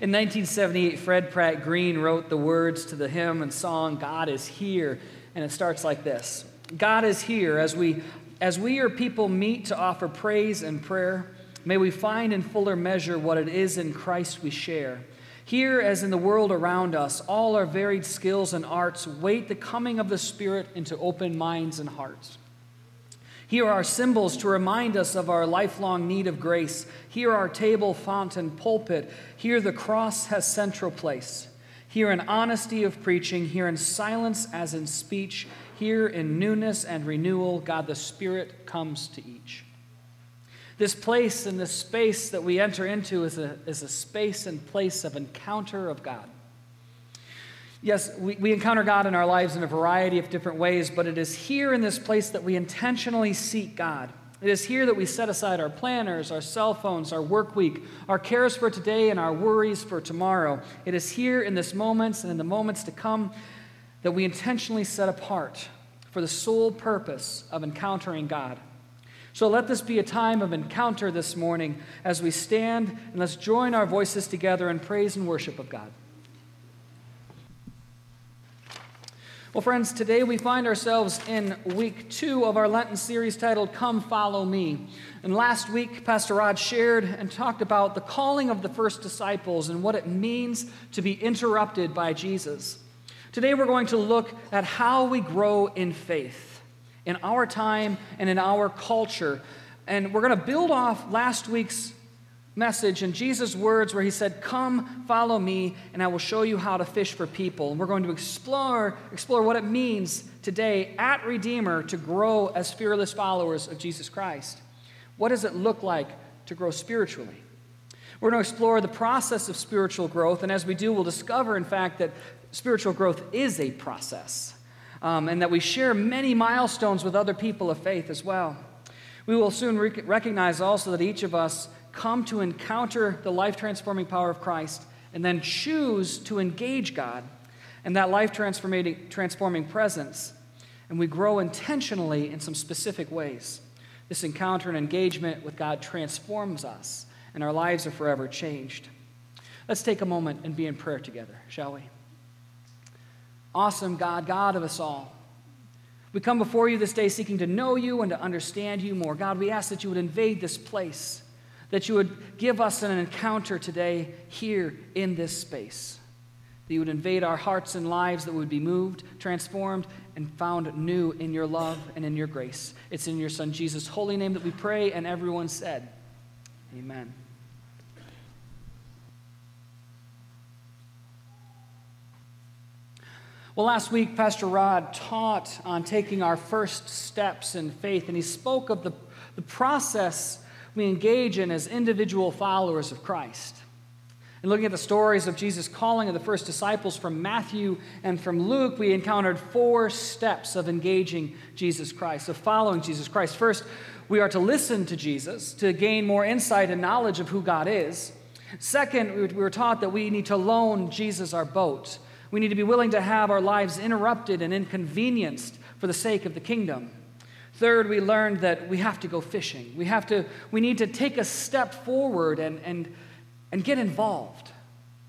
In 1978, Fred Pratt Green wrote the words to the hymn and song, God is Here, and it starts like this God is here as we, as we, your people, meet to offer praise and prayer. May we find in fuller measure what it is in Christ we share. Here, as in the world around us, all our varied skills and arts wait the coming of the Spirit into open minds and hearts. Here are symbols to remind us of our lifelong need of grace. Here our table, font, and pulpit. Here the cross has central place. Here in honesty of preaching. Here in silence as in speech. Here in newness and renewal, God the Spirit comes to each. This place and this space that we enter into is a, is a space and place of encounter of God. Yes, we, we encounter God in our lives in a variety of different ways, but it is here in this place that we intentionally seek God. It is here that we set aside our planners, our cell phones, our work week, our cares for today, and our worries for tomorrow. It is here in this moments and in the moments to come that we intentionally set apart for the sole purpose of encountering God. So let this be a time of encounter this morning as we stand and let's join our voices together in praise and worship of God. Well, friends, today we find ourselves in week two of our Lenten series titled Come Follow Me. And last week, Pastor Rod shared and talked about the calling of the first disciples and what it means to be interrupted by Jesus. Today we're going to look at how we grow in faith in our time and in our culture. And we're going to build off last week's message and Jesus' words where he said, Come, follow me, and I will show you how to fish for people. And we're going to explore, explore what it means today at Redeemer to grow as fearless followers of Jesus Christ. What does it look like to grow spiritually? We're going to explore the process of spiritual growth, and as we do, we'll discover, in fact, that spiritual growth is a process, um, and that we share many milestones with other people of faith as well. We will soon recognize also that each of us come to encounter the life transforming power of Christ, and then choose to engage God and that life transforming presence. And we grow intentionally in some specific ways. This encounter and engagement with God transforms us, and our lives are forever changed. Let's take a moment and be in prayer together, shall we? Awesome God, God of us all. We come before you this day seeking to know you and to understand you more. God, we ask that you would invade this place that you would give us an encounter today here in this space. That you would invade our hearts and lives, that would be moved, transformed, and found new in your love and in your grace. It's in your Son Jesus' holy name that we pray, and everyone said, Amen. Well, last week, Pastor Rod taught on taking our first steps in faith, and he spoke of the, the process we engage in as individual followers of Christ. And looking at the stories of Jesus' calling of the first disciples from Matthew and from Luke, we encountered four steps of engaging Jesus Christ, of following Jesus Christ. First, we are to listen to Jesus to gain more insight and knowledge of who God is. Second, we were taught that we need to loan Jesus our boat. We need to be willing to have our lives interrupted and inconvenienced for the sake of the kingdom. Third, we learned that we have to go fishing. We, have to, we need to take a step forward and, and, and get involved,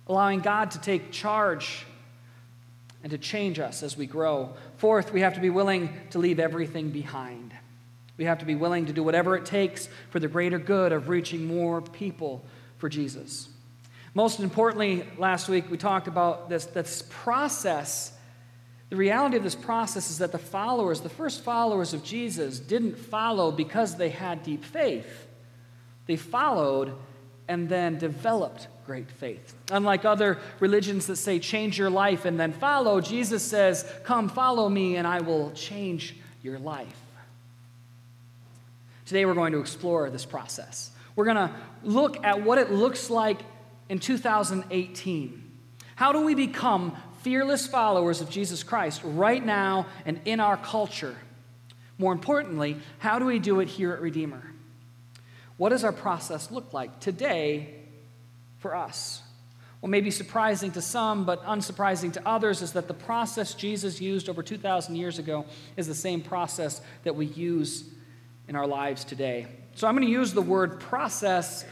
allowing God to take charge and to change us as we grow. Fourth, we have to be willing to leave everything behind. We have to be willing to do whatever it takes for the greater good of reaching more people for Jesus. Most importantly, last week we talked about this, this process the reality of this process is that the followers, the first followers of Jesus, didn't follow because they had deep faith. They followed and then developed great faith. Unlike other religions that say, change your life and then follow, Jesus says, come follow me and I will change your life. Today we're going to explore this process. We're going to look at what it looks like in 2018. How do we become fearless followers of Jesus Christ right now and in our culture. More importantly, how do we do it here at Redeemer? What does our process look like today for us? What may be surprising to some, but unsurprising to others, is that the process Jesus used over 2,000 years ago is the same process that we use in our lives today. So I'm going to use the word process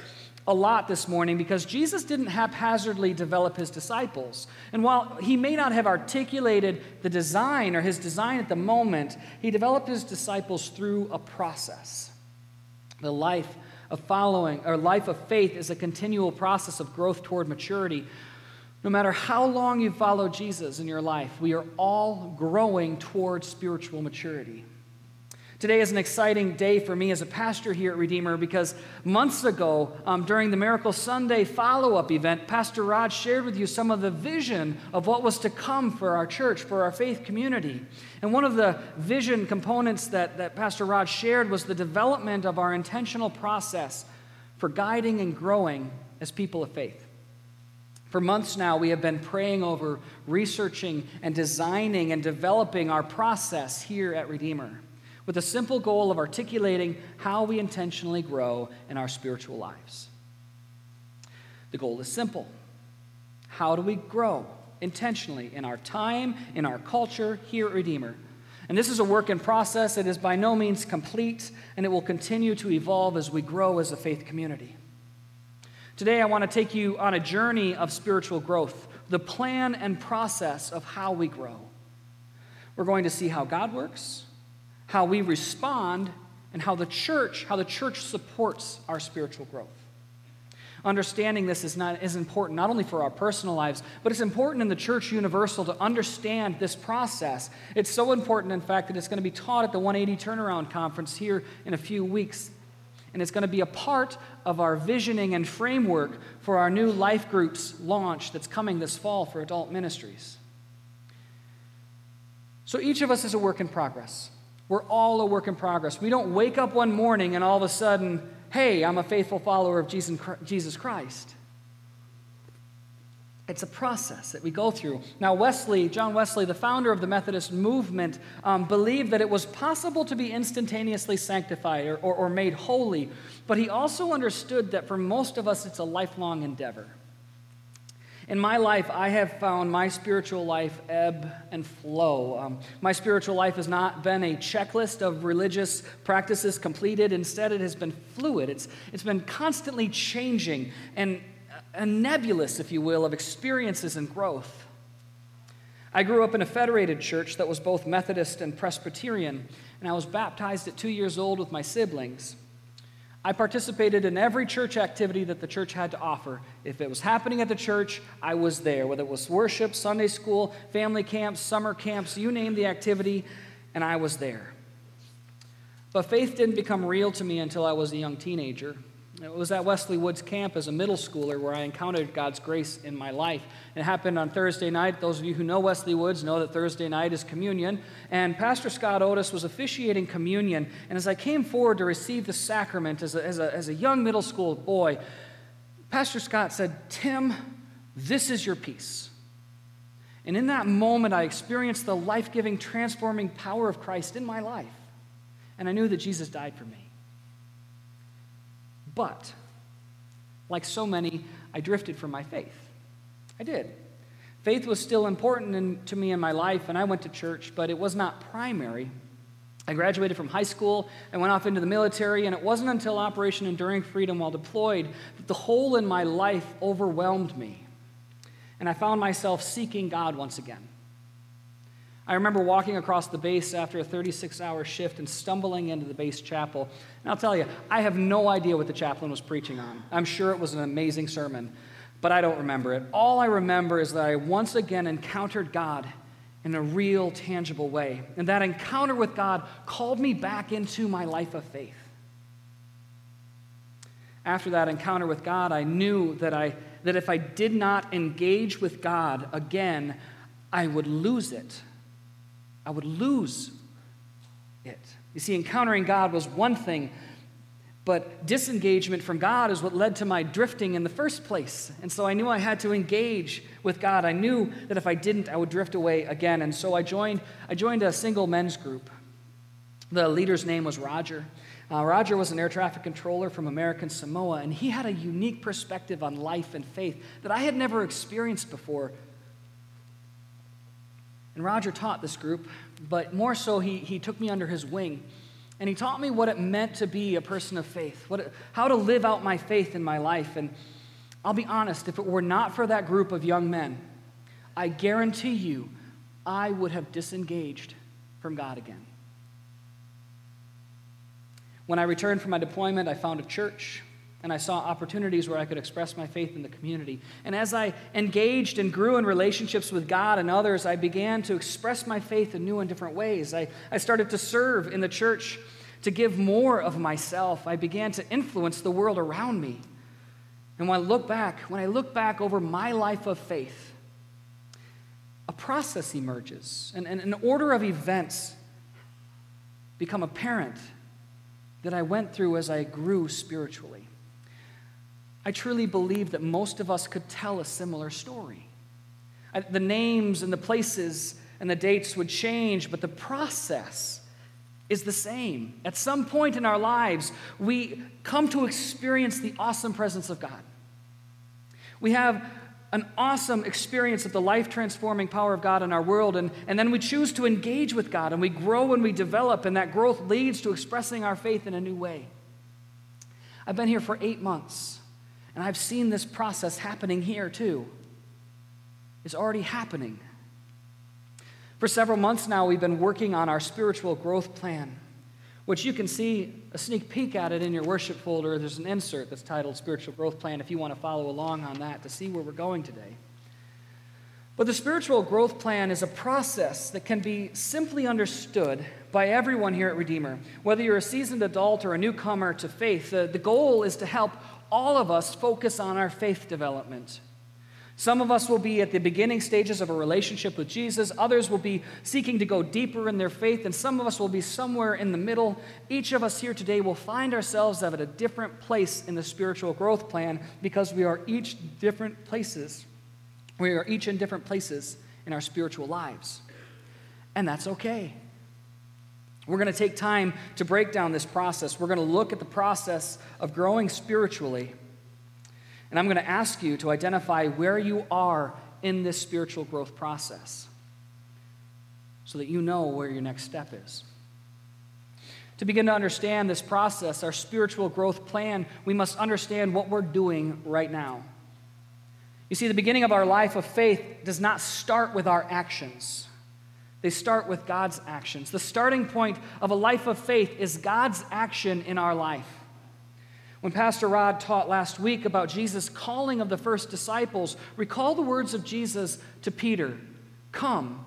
a lot this morning because Jesus didn't haphazardly develop his disciples. And while he may not have articulated the design or his design at the moment, he developed his disciples through a process. The life of following or life of faith is a continual process of growth toward maturity. No matter how long you follow Jesus in your life, we are all growing toward spiritual maturity. Today is an exciting day for me as a pastor here at Redeemer because months ago, um, during the Miracle Sunday follow up event, Pastor Rod shared with you some of the vision of what was to come for our church, for our faith community. And one of the vision components that, that Pastor Rod shared was the development of our intentional process for guiding and growing as people of faith. For months now, we have been praying over, researching, and designing and developing our process here at Redeemer with the simple goal of articulating how we intentionally grow in our spiritual lives. The goal is simple How do we grow intentionally in our time, in our culture here at Redeemer? And this is a work in process. It is by no means complete, and it will continue to evolve as we grow as a faith community. Today, I want to take you on a journey of spiritual growth, the plan and process of how we grow. We're going to see how God works, how we respond, and how the church, how the church supports our spiritual growth. Understanding this is, not, is important not only for our personal lives, but it's important in the church universal to understand this process. It's so important, in fact, that it's going to be taught at the 180 Turnaround Conference here in a few weeks. And it's going to be a part of our visioning and framework for our new life groups launch that's coming this fall for adult ministries. So each of us is a work in progress. We're all a work in progress. We don't wake up one morning and all of a sudden, hey, I'm a faithful follower of Jesus Christ. It's a process that we go through. Now, Wesley, John Wesley, the founder of the Methodist movement, um, believed that it was possible to be instantaneously sanctified or, or, or made holy, but he also understood that for most of us, it's a lifelong endeavor. In my life, I have found my spiritual life ebb and flow. Um, my spiritual life has not been a checklist of religious practices completed. Instead, it has been fluid. It's, it's been constantly changing and a nebulous, if you will, of experiences and growth. I grew up in a federated church that was both Methodist and Presbyterian, and I was baptized at two years old with my siblings. I participated in every church activity that the church had to offer. If it was happening at the church, I was there, whether it was worship, Sunday school, family camps, summer camps, you name the activity, and I was there. But faith didn't become real to me until I was a young teenager. It was at Wesley Woods Camp as a middle schooler where I encountered God's grace in my life. It happened on Thursday night. Those of you who know Wesley Woods know that Thursday night is communion. And Pastor Scott Otis was officiating communion. And as I came forward to receive the sacrament as a, as a, as a young middle school boy, Pastor Scott said, Tim, this is your peace. And in that moment, I experienced the life giving, transforming power of Christ in my life. And I knew that Jesus died for me. But, like so many, I drifted from my faith. I did. Faith was still important in, to me in my life, and I went to church, but it was not primary. I graduated from high school, I went off into the military, and it wasn't until Operation Enduring Freedom while deployed that the hole in my life overwhelmed me. And I found myself seeking God once again. I remember walking across the base after a 36 hour shift and stumbling into the base chapel. And I'll tell you, I have no idea what the chaplain was preaching on. I'm sure it was an amazing sermon, but I don't remember it. All I remember is that I once again encountered God in a real, tangible way. And that encounter with God called me back into my life of faith. After that encounter with God, I knew that, I, that if I did not engage with God again, I would lose it. I would lose it. You see, encountering God was one thing, but disengagement from God is what led to my drifting in the first place. And so I knew I had to engage with God. I knew that if I didn't, I would drift away again. And so I joined, I joined a single men's group. The leader's name was Roger. Uh, Roger was an air traffic controller from American Samoa, and he had a unique perspective on life and faith that I had never experienced before and Roger taught this group, but more so, he, he took me under his wing. And he taught me what it meant to be a person of faith, what how to live out my faith in my life. And I'll be honest, if it were not for that group of young men, I guarantee you I would have disengaged from God again. When I returned from my deployment, I found a church and I saw opportunities where I could express my faith in the community. And as I engaged and grew in relationships with God and others, I began to express my faith in new and different ways. I, I started to serve in the church, to give more of myself. I began to influence the world around me. And when I look back, when I look back over my life of faith, a process emerges, and, and an order of events become apparent that I went through as I grew spiritually. I truly believe that most of us could tell a similar story. Uh, the names and the places and the dates would change, but the process is the same. At some point in our lives, we come to experience the awesome presence of God. We have an awesome experience of the life transforming power of God in our world, and, and then we choose to engage with God, and we grow and we develop, and that growth leads to expressing our faith in a new way. I've been here for eight months. And I've seen this process happening here too. It's already happening. For several months now, we've been working on our spiritual growth plan, which you can see a sneak peek at it in your worship folder. There's an insert that's titled Spiritual Growth Plan if you want to follow along on that to see where we're going today. But the spiritual growth plan is a process that can be simply understood by everyone here at Redeemer. Whether you're a seasoned adult or a newcomer to faith, the, the goal is to help all of us focus on our faith development. Some of us will be at the beginning stages of a relationship with Jesus. Others will be seeking to go deeper in their faith. And some of us will be somewhere in the middle. Each of us here today will find ourselves at a different place in the spiritual growth plan because we are each different places. We are each in different places in our spiritual lives. And that's okay. We're going to take time to break down this process. We're going to look at the process of growing spiritually. And I'm going to ask you to identify where you are in this spiritual growth process so that you know where your next step is. To begin to understand this process, our spiritual growth plan, we must understand what we're doing right now. You see, the beginning of our life of faith does not start with our actions. They start with God's actions. The starting point of a life of faith is God's action in our life. When Pastor Rod taught last week about Jesus' calling of the first disciples, recall the words of Jesus to Peter Come,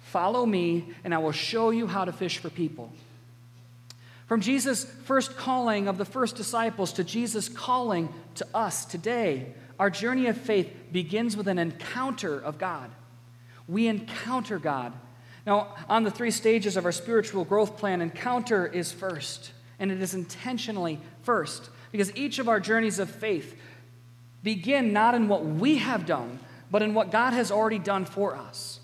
follow me, and I will show you how to fish for people. From Jesus' first calling of the first disciples to Jesus' calling to us today, our journey of faith begins with an encounter of God. We encounter God now, on the three stages of our spiritual growth plan, encounter is first, and it is intentionally first, because each of our journeys of faith begin not in what we have done, but in what God has already done for us.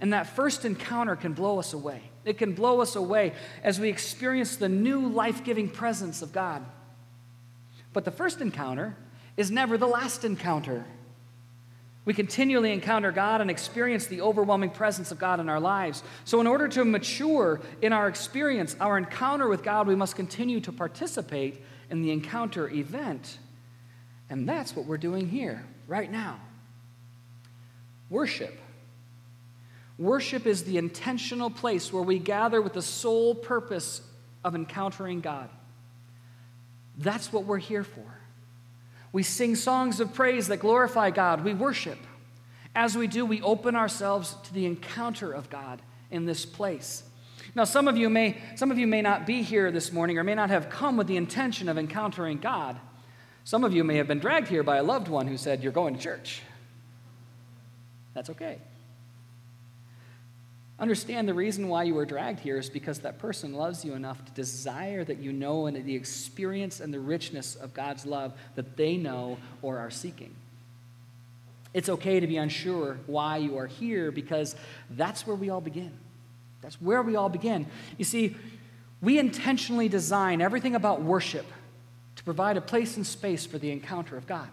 And that first encounter can blow us away. It can blow us away as we experience the new life giving presence of God. But the first encounter is never the last encounter. We continually encounter God and experience the overwhelming presence of God in our lives. So, in order to mature in our experience, our encounter with God, we must continue to participate in the encounter event. And that's what we're doing here, right now. Worship. Worship is the intentional place where we gather with the sole purpose of encountering God. That's what we're here for. We sing songs of praise that glorify God. We worship. As we do, we open ourselves to the encounter of God in this place. Now, some of you may, some of you may not be here this morning or may not have come with the intention of encountering God. Some of you may have been dragged here by a loved one who said, You're going to church. That's okay. Understand the reason why you were dragged here is because that person loves you enough to desire that you know and the experience and the richness of God's love that they know or are seeking. It's okay to be unsure why you are here because that's where we all begin. That's where we all begin. You see, we intentionally design everything about worship to provide a place and space for the encounter of God.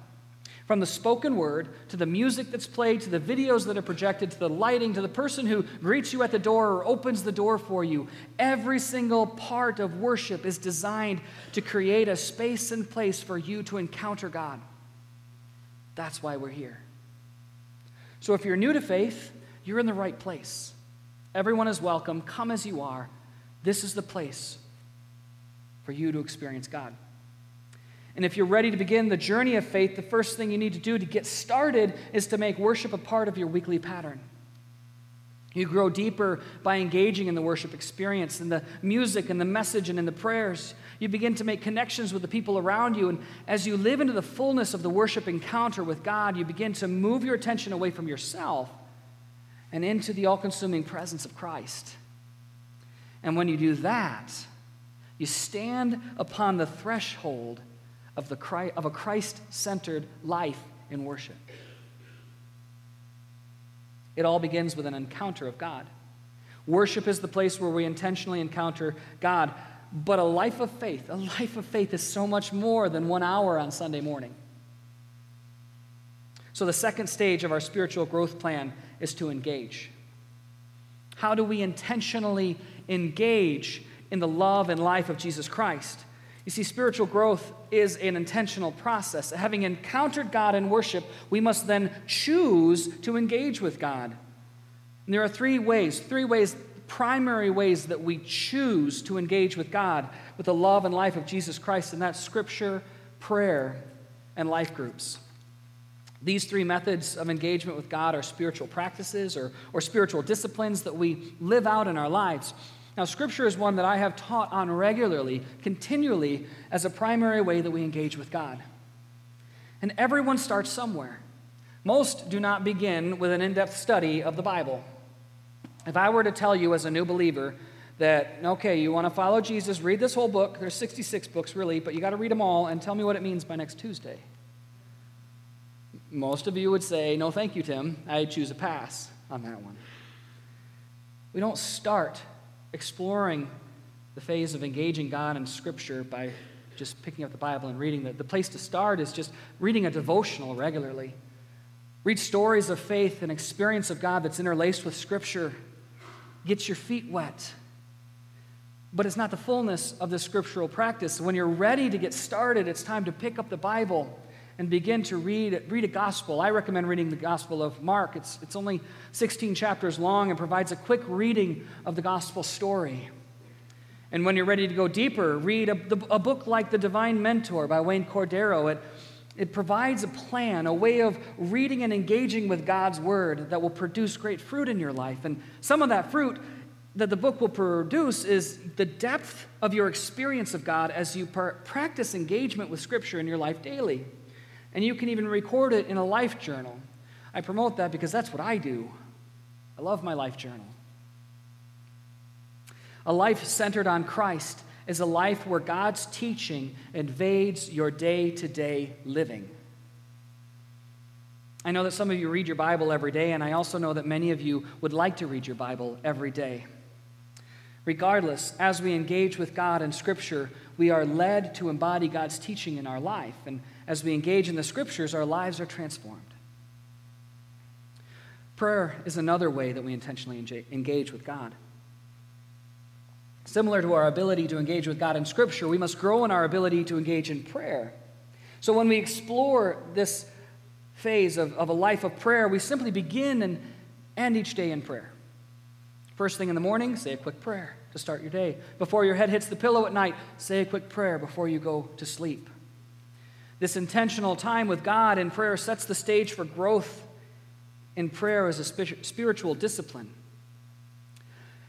From the spoken word to the music that's played to the videos that are projected to the lighting to the person who greets you at the door or opens the door for you, every single part of worship is designed to create a space and place for you to encounter God. That's why we're here. So if you're new to faith, you're in the right place. Everyone is welcome. Come as you are. This is the place for you to experience God. And if you're ready to begin the journey of faith, the first thing you need to do to get started is to make worship a part of your weekly pattern. You grow deeper by engaging in the worship experience, in the music, and the message, and in the prayers. You begin to make connections with the people around you. And as you live into the fullness of the worship encounter with God, you begin to move your attention away from yourself and into the all consuming presence of Christ. And when you do that, you stand upon the threshold of, the of a Christ centered life in worship. It all begins with an encounter of God. Worship is the place where we intentionally encounter God. But a life of faith, a life of faith is so much more than one hour on Sunday morning. So, the second stage of our spiritual growth plan is to engage. How do we intentionally engage in the love and life of Jesus Christ? You see, spiritual growth is an intentional process. Having encountered God in worship, we must then choose to engage with God. And there are three ways, three ways, primary ways that we choose to engage with God with the love and life of Jesus Christ, and that's scripture, prayer, and life groups. These three methods of engagement with God are spiritual practices or, or spiritual disciplines that we live out in our lives. Now, Scripture is one that I have taught on regularly, continually, as a primary way that we engage with God. And everyone starts somewhere. Most do not begin with an in depth study of the Bible. If I were to tell you as a new believer that, okay, you want to follow Jesus, read this whole book, there's 66 books really, but you got to read them all and tell me what it means by next Tuesday. Most of you would say, no, thank you, Tim. I choose a pass on that one. We don't start exploring the phase of engaging God in Scripture by just picking up the Bible and reading it. The place to start is just reading a devotional regularly. Read stories of faith and experience of God that's interlaced with Scripture. Get your feet wet. But it's not the fullness of the scriptural practice. When you're ready to get started, it's time to pick up the Bible and begin to read, read a gospel. I recommend reading the Gospel of Mark. It's, it's only 16 chapters long and provides a quick reading of the gospel story. And when you're ready to go deeper, read a, a book like The Divine Mentor by Wayne Cordeiro. It, it provides a plan, a way of reading and engaging with God's Word that will produce great fruit in your life. And some of that fruit that the book will produce is the depth of your experience of God as you practice engagement with Scripture in your life daily. And you can even record it in a life journal. I promote that because that's what I do. I love my life journal. A life centered on Christ is a life where God's teaching invades your day to day living. I know that some of you read your Bible every day, and I also know that many of you would like to read your Bible every day. Regardless, as we engage with God in Scripture, we are led to embody God's teaching in our life. And as we engage in the scriptures, our lives are transformed. Prayer is another way that we intentionally engage with God. Similar to our ability to engage with God in Scripture, we must grow in our ability to engage in prayer. So when we explore this phase of, of a life of prayer, we simply begin and end each day in prayer. First thing in the morning, say a quick prayer to start your day. Before your head hits the pillow at night, say a quick prayer before you go to sleep. This intentional time with God in prayer sets the stage for growth in prayer as a spiritual discipline.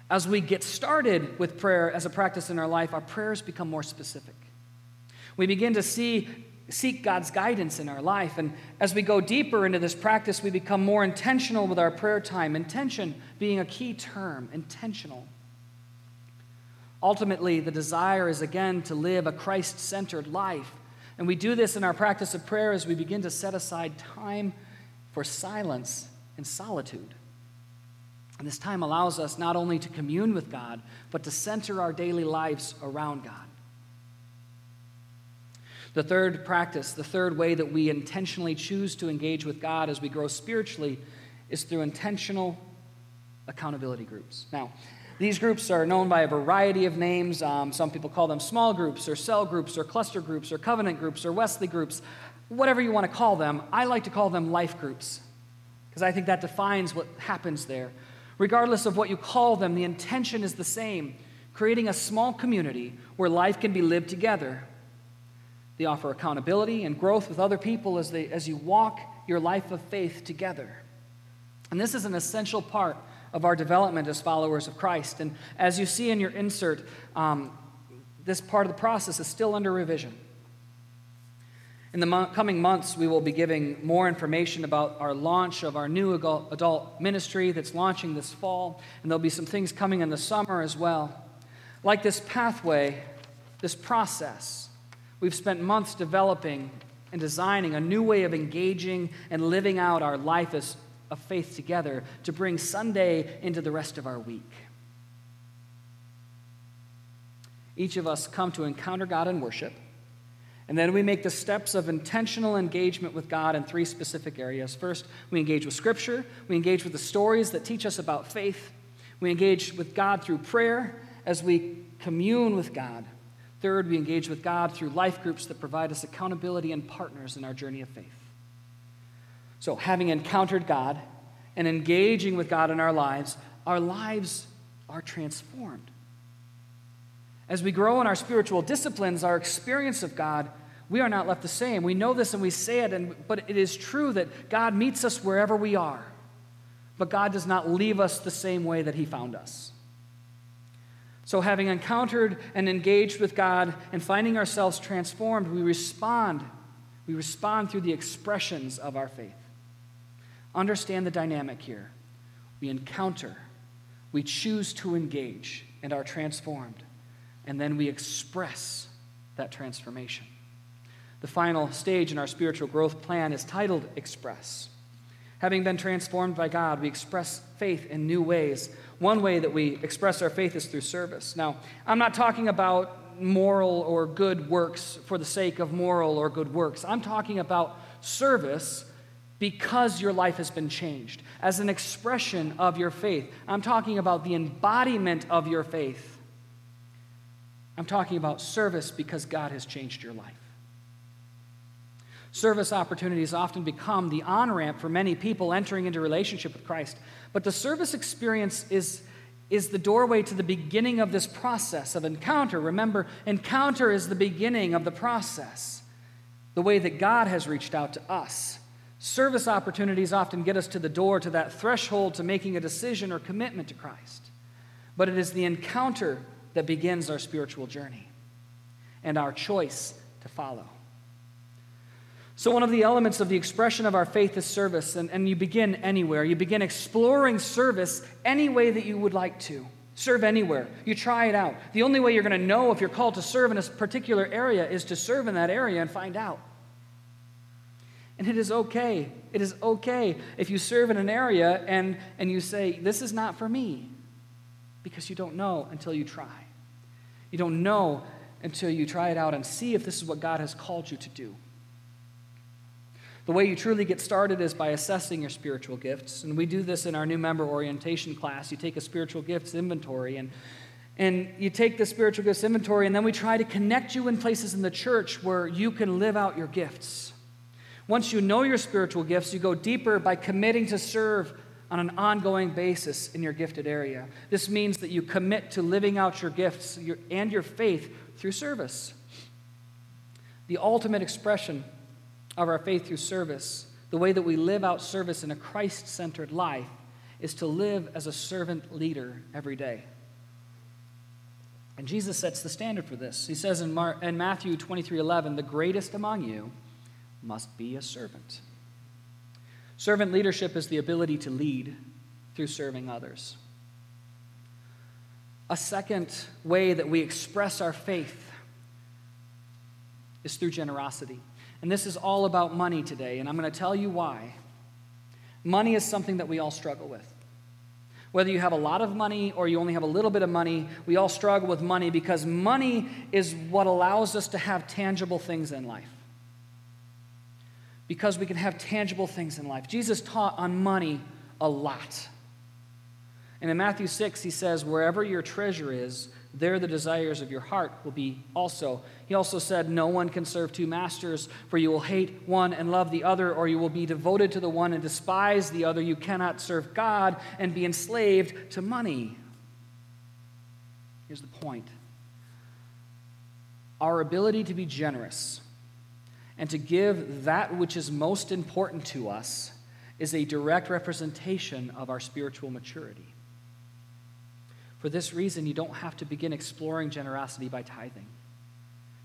As we get started with prayer as a practice in our life, our prayers become more specific. We begin to see, seek God's guidance in our life. And as we go deeper into this practice, we become more intentional with our prayer time. Intention being a key term, intentional. Ultimately, the desire is again to live a Christ centered life and we do this in our practice of prayer as we begin to set aside time for silence and solitude. And this time allows us not only to commune with God, but to center our daily lives around God. The third practice, the third way that we intentionally choose to engage with God as we grow spiritually, is through intentional accountability groups. Now, these groups are known by a variety of names. Um, some people call them small groups, or cell groups, or cluster groups, or covenant groups, or Wesley groups, whatever you want to call them. I like to call them life groups because I think that defines what happens there. Regardless of what you call them, the intention is the same creating a small community where life can be lived together. They offer accountability and growth with other people as, they, as you walk your life of faith together. And this is an essential part of our development as followers of Christ. And as you see in your insert, um, this part of the process is still under revision. In the mo- coming months, we will be giving more information about our launch of our new adult ministry that's launching this fall, and there'll be some things coming in the summer as well. Like this pathway, this process, we've spent months developing and designing a new way of engaging and living out our life as of faith together to bring Sunday into the rest of our week. Each of us come to encounter God in worship, and then we make the steps of intentional engagement with God in three specific areas. First, we engage with Scripture, we engage with the stories that teach us about faith, we engage with God through prayer as we commune with God. Third, we engage with God through life groups that provide us accountability and partners in our journey of faith. So, having encountered God and engaging with God in our lives, our lives are transformed. As we grow in our spiritual disciplines, our experience of God, we are not left the same. We know this and we say it, and, but it is true that God meets us wherever we are. But God does not leave us the same way that He found us. So, having encountered and engaged with God and finding ourselves transformed, we respond. We respond through the expressions of our faith. Understand the dynamic here. We encounter, we choose to engage, and are transformed. And then we express that transformation. The final stage in our spiritual growth plan is titled Express. Having been transformed by God, we express faith in new ways. One way that we express our faith is through service. Now, I'm not talking about moral or good works for the sake of moral or good works. I'm talking about service because your life has been changed, as an expression of your faith. I'm talking about the embodiment of your faith. I'm talking about service because God has changed your life. Service opportunities often become the on ramp for many people entering into relationship with Christ. But the service experience is, is the doorway to the beginning of this process of encounter. Remember, encounter is the beginning of the process, the way that God has reached out to us. Service opportunities often get us to the door, to that threshold to making a decision or commitment to Christ. But it is the encounter that begins our spiritual journey and our choice to follow. So, one of the elements of the expression of our faith is service, and, and you begin anywhere. You begin exploring service any way that you would like to. Serve anywhere. You try it out. The only way you're going to know if you're called to serve in a particular area is to serve in that area and find out. And it is okay. It is okay if you serve in an area and, and you say, This is not for me, because you don't know until you try. You don't know until you try it out and see if this is what God has called you to do. The way you truly get started is by assessing your spiritual gifts. And we do this in our new member orientation class. You take a spiritual gifts inventory and and you take the spiritual gifts inventory, and then we try to connect you in places in the church where you can live out your gifts. Once you know your spiritual gifts, you go deeper by committing to serve on an ongoing basis in your gifted area. This means that you commit to living out your gifts and your faith through service. The ultimate expression of our faith through service, the way that we live out service in a Christ centered life, is to live as a servant leader every day. And Jesus sets the standard for this. He says in, Mar- in Matthew 23 11, the greatest among you must be a servant. Servant leadership is the ability to lead through serving others. A second way that we express our faith is through generosity. And this is all about money today, and I'm going to tell you why. Money is something that we all struggle with. Whether you have a lot of money or you only have a little bit of money, we all struggle with money because money is what allows us to have tangible things in life. Because we can have tangible things in life. Jesus taught on money a lot. And in Matthew 6, he says, Wherever your treasure is, there the desires of your heart will be also. He also said, No one can serve two masters, for you will hate one and love the other, or you will be devoted to the one and despise the other. You cannot serve God and be enslaved to money. Here's the point our ability to be generous and to give that which is most important to us is a direct representation of our spiritual maturity. For this reason, you don't have to begin exploring generosity by tithing.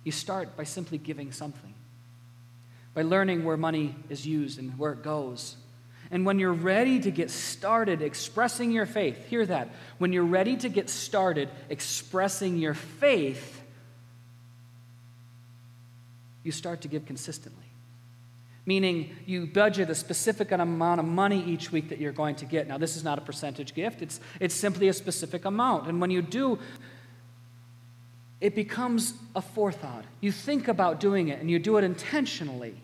You start by simply giving something, by learning where money is used and where it goes. And when you're ready to get started expressing your faith, hear that. When you're ready to get started expressing your faith, you start to give consistently meaning you budget a specific amount of money each week that you're going to get. Now, this is not a percentage gift, it's, it's simply a specific amount. And when you do, it becomes a forethought. You think about doing it and you do it intentionally,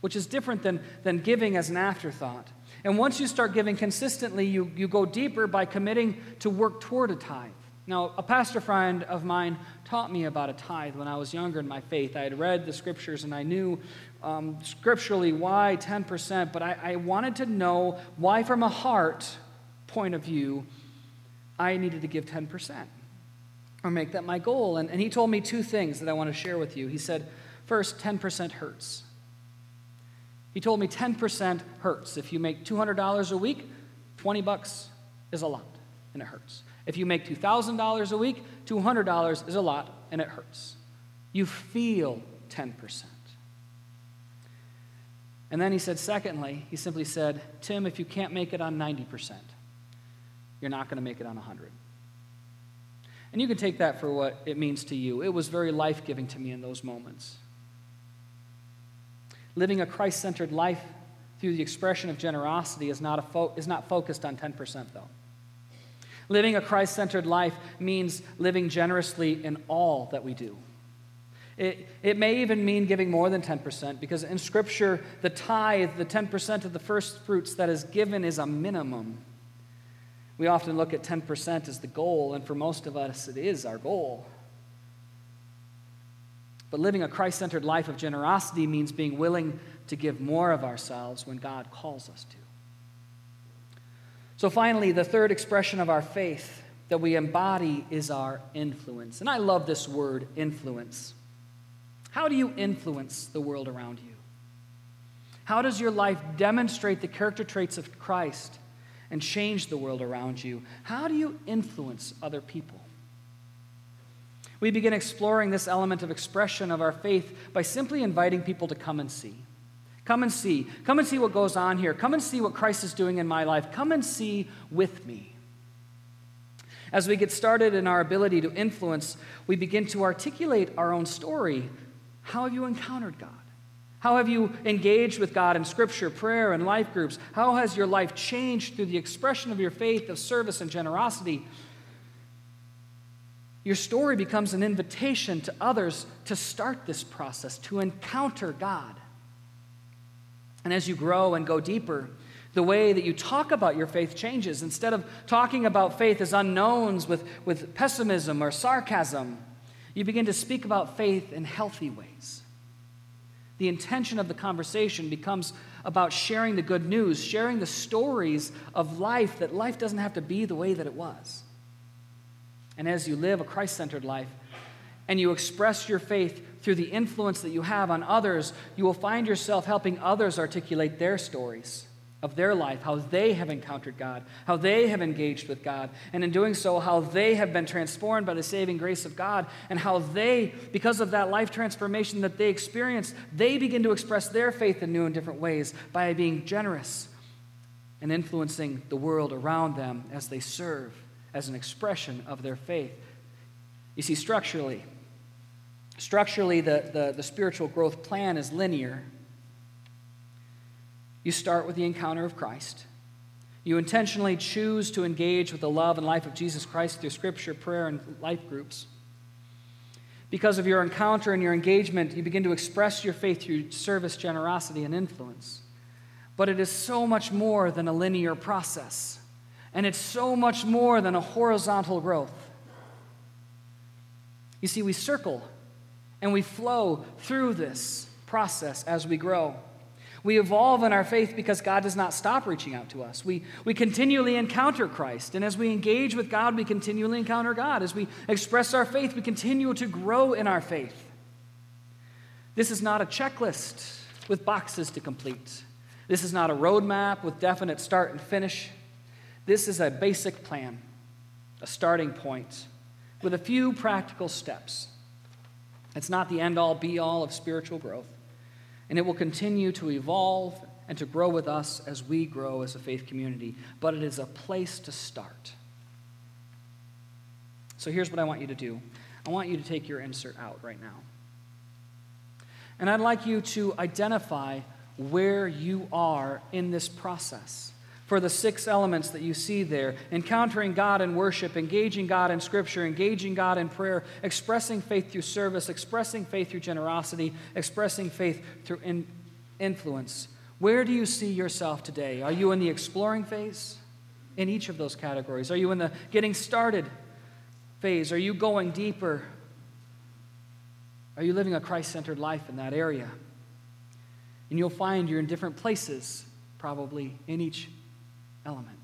which is different than, than giving as an afterthought. And once you start giving consistently, you, you go deeper by committing to work toward a tithe. Now, a pastor friend of mine taught me about a tithe when I was younger in my faith. I had read the scriptures and I knew um, scripturally why 10%, but I, I wanted to know why, from a heart point of view, I needed to give 10% or make that my goal. And, and he told me two things that I want to share with you. He said, first, 10% hurts. He told me 10% hurts. If you make $200 a week, 20 bucks is a lot and it hurts. If you make $2,000 a week, $200 is a lot and it hurts. You feel 10%. And then he said, secondly, he simply said, Tim, if you can't make it on 90%, you're not going to make it on 100. And you can take that for what it means to you. It was very life giving to me in those moments. Living a Christ centered life through the expression of generosity is not, a fo- is not focused on 10%, though. Living a Christ centered life means living generously in all that we do. It, it may even mean giving more than 10%, because in Scripture, the tithe, the 10% of the first fruits that is given, is a minimum. We often look at 10% as the goal, and for most of us, it is our goal. But living a Christ centered life of generosity means being willing to give more of ourselves when God calls us to. So, finally, the third expression of our faith that we embody is our influence. And I love this word, influence. How do you influence the world around you? How does your life demonstrate the character traits of Christ and change the world around you? How do you influence other people? We begin exploring this element of expression of our faith by simply inviting people to come and see. Come and see. Come and see what goes on here. Come and see what Christ is doing in my life. Come and see with me. As we get started in our ability to influence, we begin to articulate our own story how have you encountered God? How have you engaged with God in scripture, prayer, and life groups? How has your life changed through the expression of your faith, of service, and generosity? Your story becomes an invitation to others to start this process, to encounter God. And as you grow and go deeper, the way that you talk about your faith changes. Instead of talking about faith as unknowns with, with pessimism or sarcasm, you begin to speak about faith in healthy ways. The intention of the conversation becomes about sharing the good news, sharing the stories of life, that life doesn't have to be the way that it was. And as you live a Christ centered life and you express your faith through the influence that you have on others, you will find yourself helping others articulate their stories of their life, how they have encountered God, how they have engaged with God, and in doing so, how they have been transformed by the saving grace of God, and how they, because of that life transformation that they experienced, they begin to express their faith in new and different ways by being generous and influencing the world around them as they serve as an expression of their faith. You see, structurally, structurally, the, the, the spiritual growth plan is linear you start with the encounter of Christ. You intentionally choose to engage with the love and life of Jesus Christ through scripture, prayer, and life groups. Because of your encounter and your engagement, you begin to express your faith through service, generosity, and influence. But it is so much more than a linear process, and it's so much more than a horizontal growth. You see, we circle and we flow through this process as we grow. We evolve in our faith because God does not stop reaching out to us. We, we continually encounter Christ. And as we engage with God, we continually encounter God. As we express our faith, we continue to grow in our faith. This is not a checklist with boxes to complete. This is not a roadmap with definite start and finish. This is a basic plan, a starting point with a few practical steps. It's not the end all be all of spiritual growth and it will continue to evolve and to grow with us as we grow as a faith community. But it is a place to start. So here's what I want you to do I want you to take your insert out right now. And I'd like you to identify where you are in this process for the six elements that you see there encountering God in worship, engaging God in scripture, engaging God in prayer, expressing faith through service, expressing faith through generosity, expressing faith through in- influence. Where do you see yourself today? Are you in the exploring phase in each of those categories? Are you in the getting started phase? Are you going deeper? Are you living a Christ centered life in that area? And you'll find you're in different places, probably, in each element.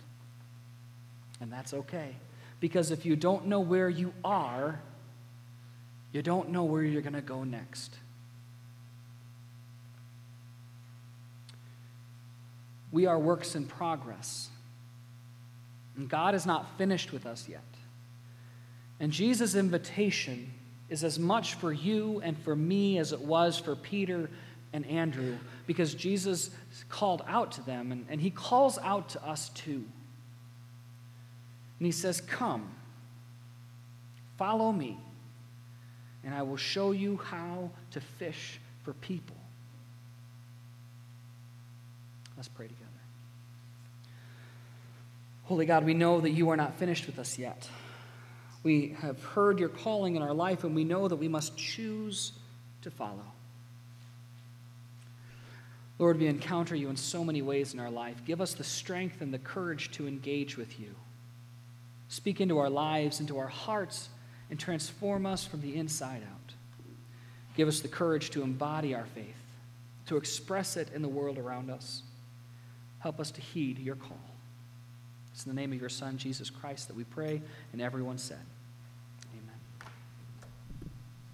And that's okay. Because if you don't know where you are, you don't know where you're going to go next. We are works in progress. And God is not finished with us yet. And Jesus' invitation is as much for you and for me as it was for Peter and Andrew because Jesus called out to them and, and he calls out to us too. And he says, Come, follow me, and I will show you how to fish for people. Let's pray together. Holy God, we know that you are not finished with us yet. We have heard your calling in our life, and we know that we must choose to follow. Lord, we encounter you in so many ways in our life. Give us the strength and the courage to engage with you. Speak into our lives, into our hearts, and transform us from the inside out. Give us the courage to embody our faith, to express it in the world around us. Help us to heed your call. It's in the name of your Son, Jesus Christ, that we pray, and everyone said,